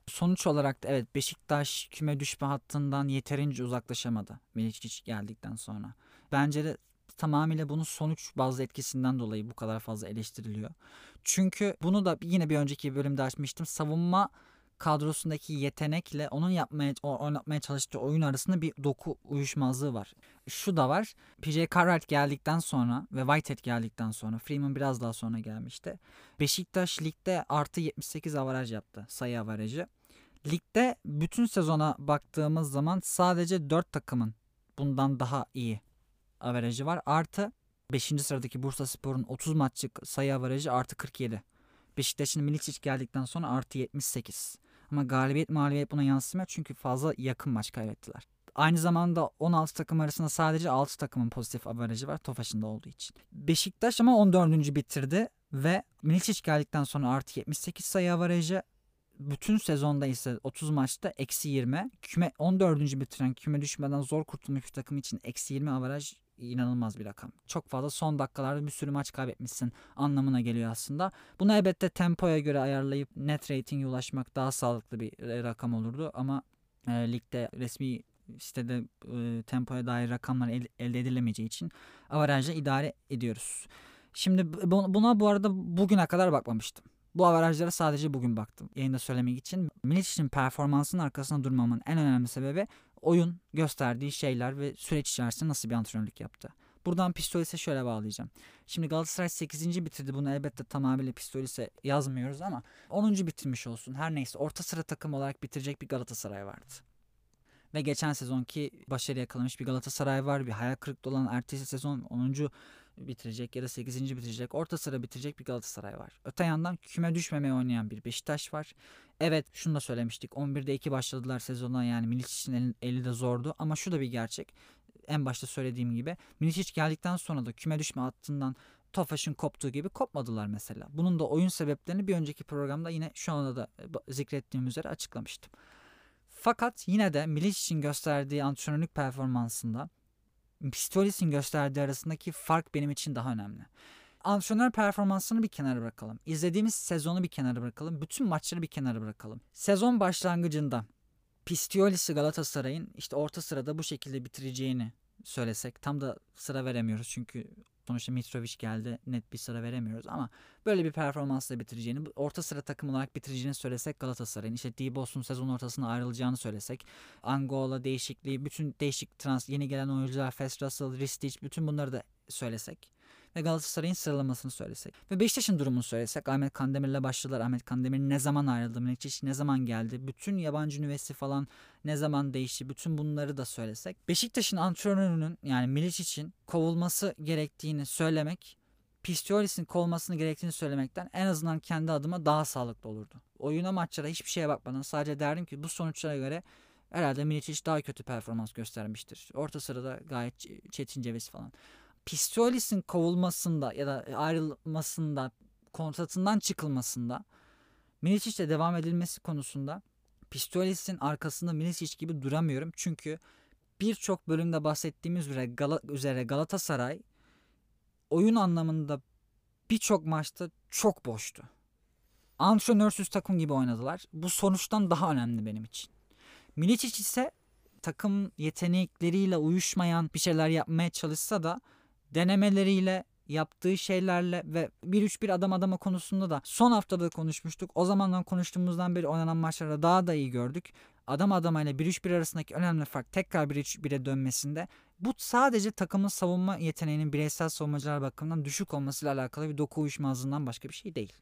sonuç olarak da evet Beşiktaş küme düşme hattından yeterince uzaklaşamadı Milic geldikten sonra. Bence de tamamıyla bunun sonuç bazı etkisinden dolayı bu kadar fazla eleştiriliyor. Çünkü bunu da yine bir önceki bölümde açmıştım. Savunma kadrosundaki yetenekle onun yapmaya oynatmaya çalıştığı oyun arasında bir doku uyuşmazlığı var. Şu da var. PJ Cartwright geldikten sonra ve Whitehead geldikten sonra Freeman biraz daha sonra gelmişti. Beşiktaş ligde artı 78 avaraj yaptı. Sayı avarajı. Ligde bütün sezona baktığımız zaman sadece 4 takımın bundan daha iyi averajı var. Artı 5. sıradaki Bursa Spor'un 30 maçlık sayı averajı artı 47. Beşiktaş'ın Milicic geldikten sonra artı 78. Ama galibiyet mağlubiyet buna yansımıyor çünkü fazla yakın maç kaybettiler. Aynı zamanda 16 takım arasında sadece 6 takımın pozitif averajı var Tofaş'ın da olduğu için. Beşiktaş ama 14. bitirdi ve Milicic geldikten sonra artı 78 sayı averajı bütün sezonda ise 30 maçta eksi 20. Küme 14. bitiren küme düşmeden zor kurtulmuş bir takım için eksi 20 averaj inanılmaz bir rakam. Çok fazla son dakikalarda bir sürü maç kaybetmişsin anlamına geliyor aslında. Bunu elbette tempoya göre ayarlayıp net ratinge ulaşmak daha sağlıklı bir rakam olurdu ama e, ligde resmi sitede e, tempoya dair rakamlar el, elde edilemeyeceği için avarajla idare ediyoruz. Şimdi buna bu arada bugüne kadar bakmamıştım. Bu avarajlara sadece bugün baktım. Yayında söylemek için. Milicic'in performansının arkasında durmamın en önemli sebebi oyun gösterdiği şeyler ve süreç içerisinde nasıl bir antrenörlük yaptı. Buradan Pistolis'e şöyle bağlayacağım. Şimdi Galatasaray 8. bitirdi. Bunu elbette tamamıyla Pistolis'e yazmıyoruz ama 10. bitirmiş olsun. Her neyse orta sıra takım olarak bitirecek bir Galatasaray vardı. Ve geçen sezonki başarı yakalamış bir Galatasaray var. Bir hayal kırıklığı olan ertesi sezon 10 bitirecek ya da 8. bitirecek, orta sıra bitirecek bir Galatasaray var. Öte yandan küme düşmemeye oynayan bir Beşiktaş var. Evet şunu da söylemiştik. 11'de 2 başladılar sezona yani Milic için eli de zordu ama şu da bir gerçek. En başta söylediğim gibi Milic geldikten sonra da küme düşme hattından Tofaş'ın koptuğu gibi kopmadılar mesela. Bunun da oyun sebeplerini bir önceki programda yine şu anda da zikrettiğim üzere açıklamıştım. Fakat yine de Milic için gösterdiği antrenörlük performansında Pistolis'in gösterdiği arasındaki fark benim için daha önemli. Antrenör performansını bir kenara bırakalım. İzlediğimiz sezonu bir kenara bırakalım. Bütün maçları bir kenara bırakalım. Sezon başlangıcında Pistiolis'i Galatasaray'ın işte orta sırada bu şekilde bitireceğini söylesek tam da sıra veremiyoruz çünkü sonuçta Mitrovic geldi net bir sıra veremiyoruz ama böyle bir performansla bitireceğini orta sıra takım olarak bitireceğini söylesek Galatasaray'ın işte Dibos'un sezon ortasına ayrılacağını söylesek Angola değişikliği bütün değişik trans yeni gelen oyuncular Fast Russell, Ristic bütün bunları da söylesek ve Galatasaray'ın sıralamasını söylesek ve Beşiktaş'ın durumunu söylesek Ahmet Kandemir'le başladılar. Ahmet Kandemir ne zaman ayrıldı? Menekşiş ne zaman geldi? Bütün yabancı nüvesi falan ne zaman değişti? Bütün bunları da söylesek. Beşiktaş'ın antrenörünün yani Milic için kovulması gerektiğini söylemek Pistiolis'in kovulmasını gerektiğini söylemekten en azından kendi adıma daha sağlıklı olurdu. Oyuna maçlara hiçbir şeye bakmadan sadece derdim ki bu sonuçlara göre herhalde Milicic daha kötü performans göstermiştir. Orta sırada gayet Çetin Ceviz falan. Pistolis'in kovulmasında ya da ayrılmasında, kontratından çıkılmasında Milicic'le devam edilmesi konusunda Pistolis'in arkasında Milicic gibi duramıyorum. Çünkü birçok bölümde bahsettiğimiz üzere, Gal üzere Galatasaray oyun anlamında birçok maçta çok boştu. Antrenörsüz takım gibi oynadılar. Bu sonuçtan daha önemli benim için. Milicic ise takım yetenekleriyle uyuşmayan bir şeyler yapmaya çalışsa da denemeleriyle yaptığı şeylerle ve 1-3-1 adam adama konusunda da son haftada konuşmuştuk. O zamandan konuştuğumuzdan beri oynanan maçlarda daha da iyi gördük. Adam adamayla 1-3-1 arasındaki önemli fark tekrar 1-3-1'e dönmesinde bu sadece takımın savunma yeteneğinin bireysel savunmacılar bakımından düşük olmasıyla alakalı bir doku uyuşmazlığından başka bir şey değil.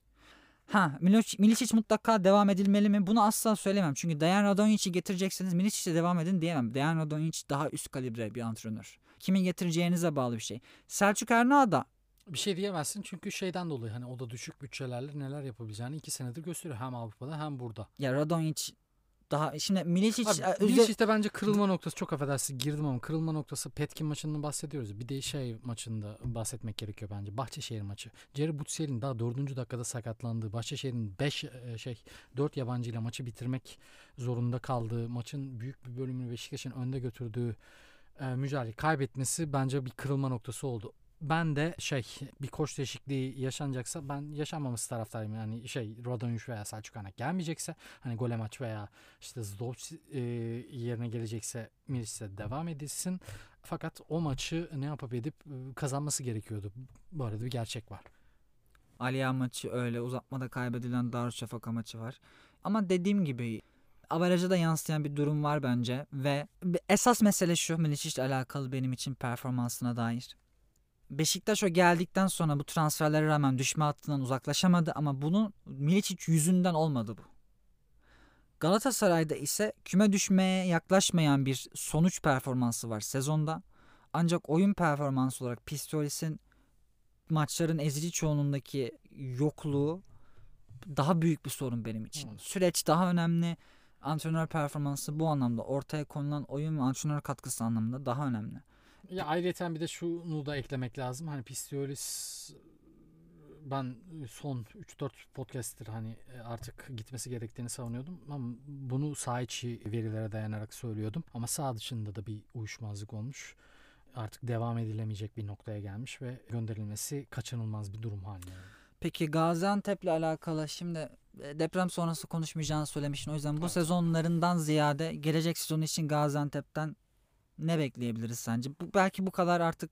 Ha Milicic mutlaka devam edilmeli mi? Bunu asla söylemem. Çünkü Dejan Radonjic'i getirecekseniz Milicic'e devam edin diyemem. Dejan Radonjic daha üst kalibre bir antrenör. Kimi getireceğinize bağlı bir şey. Selçuk Erna da bir şey diyemezsin çünkü şeyden dolayı hani o da düşük bütçelerle neler yapabileceğini iki senedir gösteriyor hem Avrupa'da hem burada. Ya Radonjic daha şimdi Milicic Abi, Milicic de bence kırılma noktası çok affedersin girdim ama kırılma noktası Petkin maçından bahsediyoruz. Bir de şey maçında bahsetmek gerekiyor bence. Bahçeşehir maçı. Jerry Butsiel'in daha dördüncü dakikada sakatlandığı Bahçeşehir'in 5 e, şey 4 yabancıyla maçı bitirmek zorunda kaldığı maçın büyük bir bölümünü Beşiktaş'ın önde götürdüğü e, mücadele kaybetmesi bence bir kırılma noktası oldu. Ben de şey bir koç değişikliği yaşanacaksa ben yaşanmaması taraftarıyım. Yani şey Radonjic veya Selçuk Anak gelmeyecekse hani gole maç veya işte Zdovc e, yerine gelecekse Milis'e devam edilsin. Fakat o maçı ne yapıp edip kazanması gerekiyordu. Bu arada bir gerçek var. Aliya maçı öyle uzatmada kaybedilen Darüşşafaka maçı var. Ama dediğim gibi averaja da yansıyan bir durum var bence ve esas mesele şu Milicic alakalı benim için performansına dair. Beşiktaş o geldikten sonra bu transferlere rağmen düşme hattından uzaklaşamadı ama bunun Milicic yüzünden olmadı bu. Galatasaray'da ise küme düşmeye yaklaşmayan bir sonuç performansı var sezonda. Ancak oyun performansı olarak Pistolis'in maçların ezici çoğunluğundaki yokluğu daha büyük bir sorun benim için. Süreç daha önemli. Antrenör performansı bu anlamda ortaya konulan oyun ve antrenör katkısı anlamında daha önemli. Ya ayrıca bir de şunu da eklemek lazım. Hani Pistolis ben son 3-4 podcast'tir hani e, artık gitmesi gerektiğini savunuyordum ama bunu sağ içi verilere dayanarak söylüyordum ama sağ dışında da bir uyuşmazlık olmuş. Artık devam edilemeyecek bir noktaya gelmiş ve gönderilmesi kaçınılmaz bir durum haline. Peki Gaziantep'le alakalı şimdi e, deprem sonrası konuşmayacağını söylemiştin. O yüzden bu evet. sezonlarından ziyade gelecek sezon için Gaziantep'ten ne bekleyebiliriz sence? Bu, belki bu kadar artık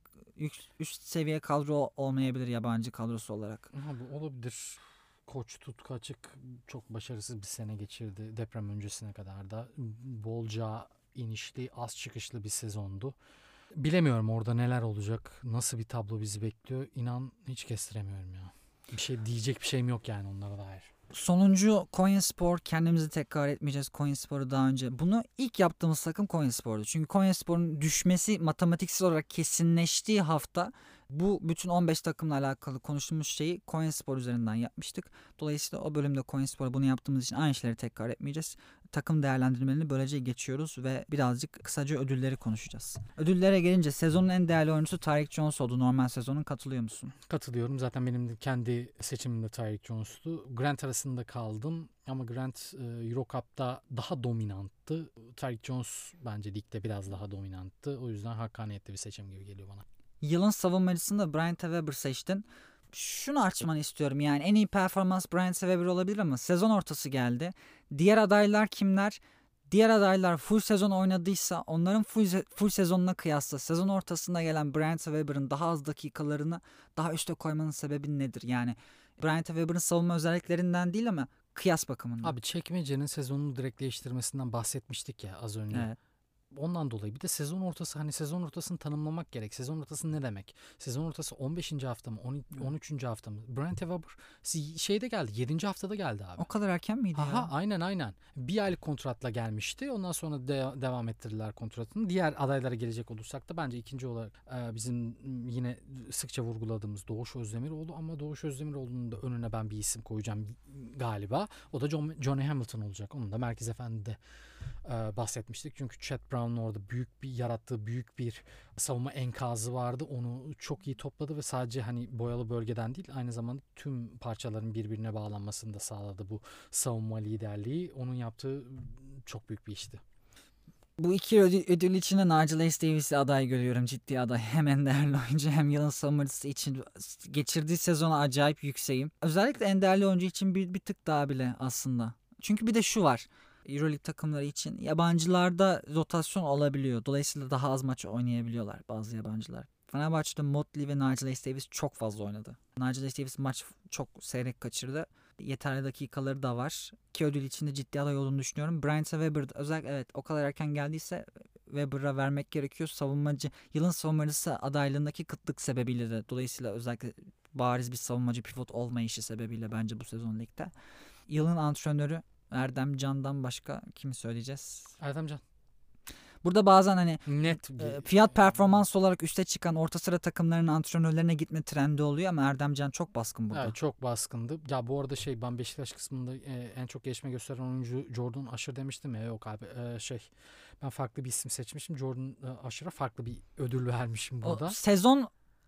üst seviye kadro olmayabilir yabancı kadrosu olarak. Abi olabilir. Koç Tutku açık çok başarısız bir sene geçirdi deprem öncesine kadar da. Bolca inişli, az çıkışlı bir sezondu. Bilemiyorum orada neler olacak, nasıl bir tablo bizi bekliyor. İnan hiç kestiremiyorum ya. Bir şey diyecek bir şeyim yok yani onlara dair. Sonuncu Coin Spor kendimizi tekrar etmeyeceğiz Coin Spor'u daha önce. Bunu ilk yaptığımız takım Coin Spor'du. Çünkü Coin Spor'un düşmesi matematiksel olarak kesinleştiği hafta bu bütün 15 takımla alakalı konuştuğumuz şeyi Coin Spor üzerinden yapmıştık. Dolayısıyla o bölümde Coin Spor bunu yaptığımız için aynı şeyleri tekrar etmeyeceğiz. Takım değerlendirmelerini böylece geçiyoruz ve birazcık kısaca ödülleri konuşacağız. Ödüllere gelince sezonun en değerli oyuncusu Tyreek Jones oldu normal sezonun. Katılıyor musun? Katılıyorum. Zaten benim kendi seçimim de Tyreek Jones'tu. Grant arasında kaldım ama Grant e, Eurocup'ta daha dominanttı. Tyreek Jones bence ligde biraz daha dominanttı. O yüzden hakkaniyetli bir seçim gibi geliyor bana. Yılın savunmacısını da Brian Weber seçtin. Şunu açmanı istiyorum yani en iyi performans Brian Weber olabilir ama sezon ortası geldi. Diğer adaylar kimler? Diğer adaylar full sezon oynadıysa onların full, full sezonuna kıyasla sezon ortasında gelen Bryant Weber'ın daha az dakikalarını daha üste koymanın sebebi nedir? Yani Bryant Weber'ın savunma özelliklerinden değil ama kıyas bakımından. Abi çekmecenin sezonunu direkt değiştirmesinden bahsetmiştik ya az önce. Evet ondan dolayı bir de sezon ortası hani sezon ortasını tanımlamak gerek. Sezon ortası ne demek? Sezon ortası 15. hafta mı? 13. hafta mı? Brent Weber şeyde geldi. 7. haftada geldi abi. O kadar erken miydi Aha, ya? Aynen aynen. Bir aylık kontratla gelmişti. Ondan sonra de, devam ettirdiler kontratını. Diğer adaylara gelecek olursak da bence ikinci olarak e, bizim yine sıkça vurguladığımız Doğuş Özdemiroğlu ama Doğuş Özdemiroğlu'nun da önüne ben bir isim koyacağım galiba. O da John, Johnny Hamilton olacak. Onun da Merkez Efendi'de e, bahsetmiştik. Çünkü Chad Brown'un orada büyük bir yarattığı büyük bir savunma enkazı vardı. Onu çok iyi topladı ve sadece hani boyalı bölgeden değil aynı zamanda tüm parçaların birbirine bağlanmasını da sağladı bu savunma liderliği. Onun yaptığı çok büyük bir işti. Bu iki ödül, ödül için de Nigel Hayes Davis'i aday görüyorum. Ciddi aday. Hem en değerli oyuncu hem yılın savunmacısı için geçirdiği sezona acayip yükseğim. Özellikle en değerli oyuncu için bir, bir tık daha bile aslında. Çünkü bir de şu var. Euroleague takımları için yabancılarda rotasyon olabiliyor. Dolayısıyla daha az maç oynayabiliyorlar bazı yabancılar. Fenerbahçe'de Motley ve Nigel Ace Davis çok fazla oynadı. Nigel Ace Davis maç çok seyrek kaçırdı. Yeterli dakikaları da var. Ki ödül içinde ciddi aday olduğunu düşünüyorum. Bryant Weber özellikle evet o kadar erken geldiyse Weber'a vermek gerekiyor. Savunmacı, yılın savunmacısı adaylığındaki kıtlık sebebiyle de dolayısıyla özellikle bariz bir savunmacı pivot olmayışı sebebiyle bence bu sezon ligde. Yılın antrenörü Erdem Can'dan başka kimi söyleyeceğiz? Erdem Can. Burada bazen hani net e, fiyat performans olarak üste çıkan orta sıra takımlarının antrenörlerine gitme trendi oluyor ama Erdem Can çok baskın burada. Evet, çok baskındı. Ya bu arada şey ben Beşiktaş kısmında e, en çok gelişme gösteren oyuncu Jordan Aşır demiştim ya yok abi e, şey ben farklı bir isim seçmişim. Jordan e, Aşır'a farklı bir ödül vermişim burada. O sezon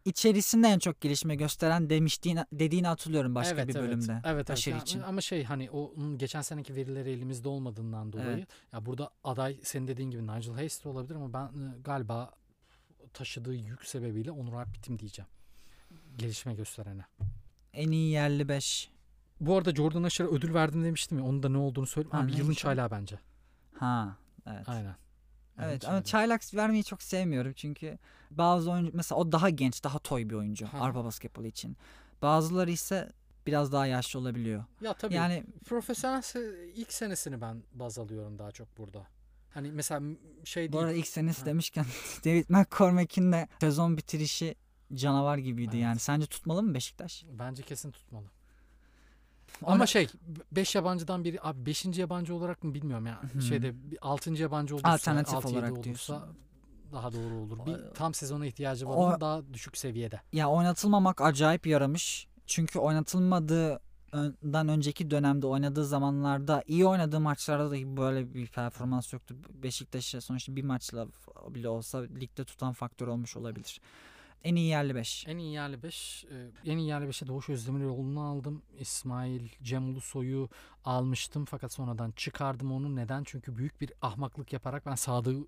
içerisinde en çok gelişme gösteren demiştiğin dediğini hatırlıyorum başka evet, bir bölümde. Evet, evet, Taşır evet. için. Ama şey hani o geçen seneki verileri elimizde olmadığından dolayı evet. ya burada aday senin dediğin gibi Nigel Hayes de olabilir ama ben galiba taşıdığı yük sebebiyle Onur Alpbitim diyeceğim. Gelişme gösterene. En iyi yerli 5. Bu arada Jordan Aşır'a ödül verdim demiştim ya. Onun da ne olduğunu söyleyeyim. Ha, Abi yılın çaylağı bence. Ha, evet. Aynen. Evet ama çaylak vermeyi çok sevmiyorum çünkü bazı oyuncu mesela o daha genç, daha toy bir oyuncu ha. Avrupa basketbolu için. Bazıları ise biraz daha yaşlı olabiliyor. Ya tabii. Yani profesyonel ilk senesini ben baz alıyorum daha çok burada. Hani mesela şey değil. Bu arada ilk senesi ha. demişken David McCormack'in de sezon bitirişi canavar gibiydi evet. yani. Sence tutmalı mı Beşiktaş? Bence kesin tutmalı. Ama şey 5 yabancıdan biri abi 5. yabancı olarak mı bilmiyorum ya. Hmm. Şeyde 6. yabancı olursa alternatif olarak olursa, diyorsun. daha doğru olur. Bir tam sezona ihtiyacı var o, daha düşük seviyede. Ya oynatılmamak acayip yaramış. Çünkü oynatılmadığı dan önceki dönemde oynadığı zamanlarda iyi oynadığı maçlarda da böyle bir performans yoktu. Beşiktaş'a sonuçta bir maçla bile olsa ligde tutan faktör olmuş olabilir. En iyi yerli 5. En iyi yerli 5. En iyi yerli 5'e Doğuş Özdemiroğlu'nu aldım. İsmail Cem Ulusoy'u almıştım fakat sonradan çıkardım onu. Neden? Çünkü büyük bir ahmaklık yaparak ben Sadık'ı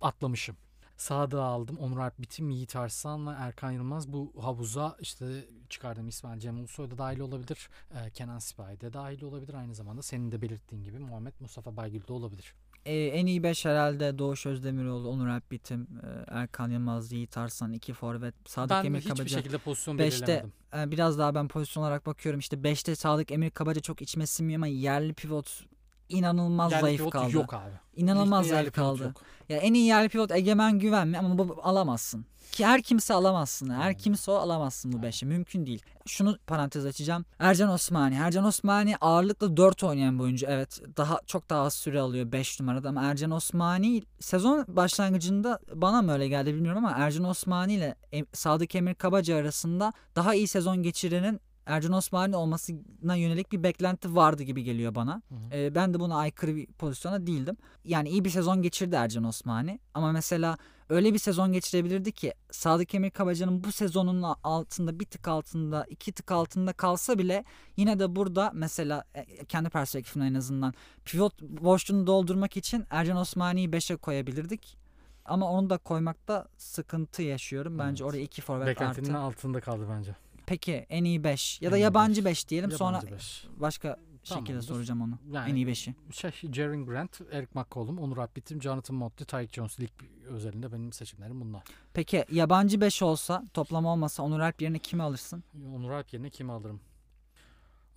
atlamışım. Sadık'ı aldım. Onur Alp Bitim, Yiğit Arslan'la Erkan Yılmaz bu havuza işte çıkardım İsmail Cem Ulusoy da dahil olabilir. Ee, Kenan Sipahi de dahil olabilir. Aynı zamanda senin de belirttiğin gibi Muhammed Mustafa Baygül de olabilir. Ee, en iyi 5 herhalde Doğuş Özdemiroğlu, Onur Alp Bitim, e, Erkan Yılmaz, Yiğit Arslan, iki forvet, Sadık ben Emir Kabaca. Ben hiçbir şekilde pozisyon beşte, belirlemedim. E, biraz daha ben pozisyon olarak bakıyorum. İşte 5'te Sadık Emir Kabaca çok içime sinmiyor ama yerli pivot inanılmaz yerli zayıf kaldı. yok abi. İnanılmaz zayıf kaldı. Yok. Ya en iyi yerli pivot Egemen Güven mi ama bu alamazsın. Ki her kimse alamazsın. Her kimse o alamazsın bu beşi. Mümkün değil. Şunu parantez açacağım. Ercan Osmani. Ercan Osmani ağırlıklı 4 oynayan bir oyuncu. Evet daha çok daha az süre alıyor 5 numarada ama Ercan Osmani sezon başlangıcında bana mı öyle geldi bilmiyorum ama Ercan Osmani ile Sadık Emir Kabaca arasında daha iyi sezon geçirenin Ercan Osmani olmasına yönelik bir beklenti vardı gibi geliyor bana. Hı hı. E, ben de buna aykırı bir pozisyona değildim. Yani iyi bir sezon geçirdi Ercan Osmani. Ama mesela öyle bir sezon geçirebilirdi ki Sadık Emir Kabaca'nın bu sezonun altında bir tık altında iki tık altında kalsa bile yine de burada mesela e, kendi perspektifimden en azından pivot boşluğunu doldurmak için Ercan Osmani'yi 5'e koyabilirdik. Ama onu da koymakta sıkıntı yaşıyorum. Bence evet. oraya iki forvet Beklentinin artı. altında kaldı bence. Peki en iyi 5 ya da yabancı 5 diyelim yabancı sonra beş. başka şekilde Tamamdır. soracağım onu. Yani, en iyi 5'i. Şey, Jaren Grant, Eric McCollum, Onur Abbitim, Jonathan Motley, Tyke Jones lig özelinde benim seçimlerim bunlar. Peki yabancı 5 olsa toplam olmasa Onur Alp yerine kimi alırsın? Onur Alp yerine kimi alırım?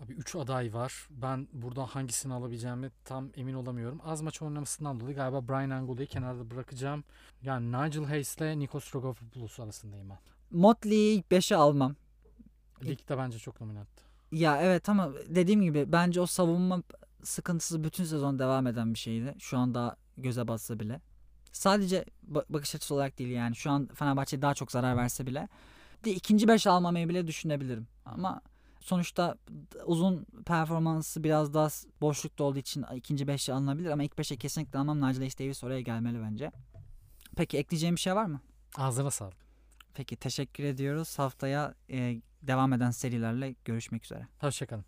Abi 3 aday var. Ben burada hangisini alabileceğimi tam emin olamıyorum. Az maç oynamasından dolayı galiba Brian Angola'yı kenarda bırakacağım. Yani Nigel Hayes ile Nikos Rogopoulos arasındayım ben. Motley'i ilk 5'e almam. Ligde bence çok nominattı. Ya evet ama dediğim gibi bence o savunma sıkıntısı bütün sezon devam eden bir şeydi. Şu an daha göze batsa bile. Sadece bakış açısı olarak değil yani. Şu an Fenerbahçe daha çok zarar verse bile. De ikinci beş almamayı bile düşünebilirim. Ama sonuçta uzun performansı biraz daha boşlukta olduğu için ikinci beşe alınabilir ama ilk beşe kesinlikle almam. Nigel Davis oraya gelmeli bence. Peki ekleyeceğim bir şey var mı? Ağzına sağlık. Peki teşekkür ediyoruz. Haftaya e, devam eden serilerle görüşmek üzere. Hoşçakalın.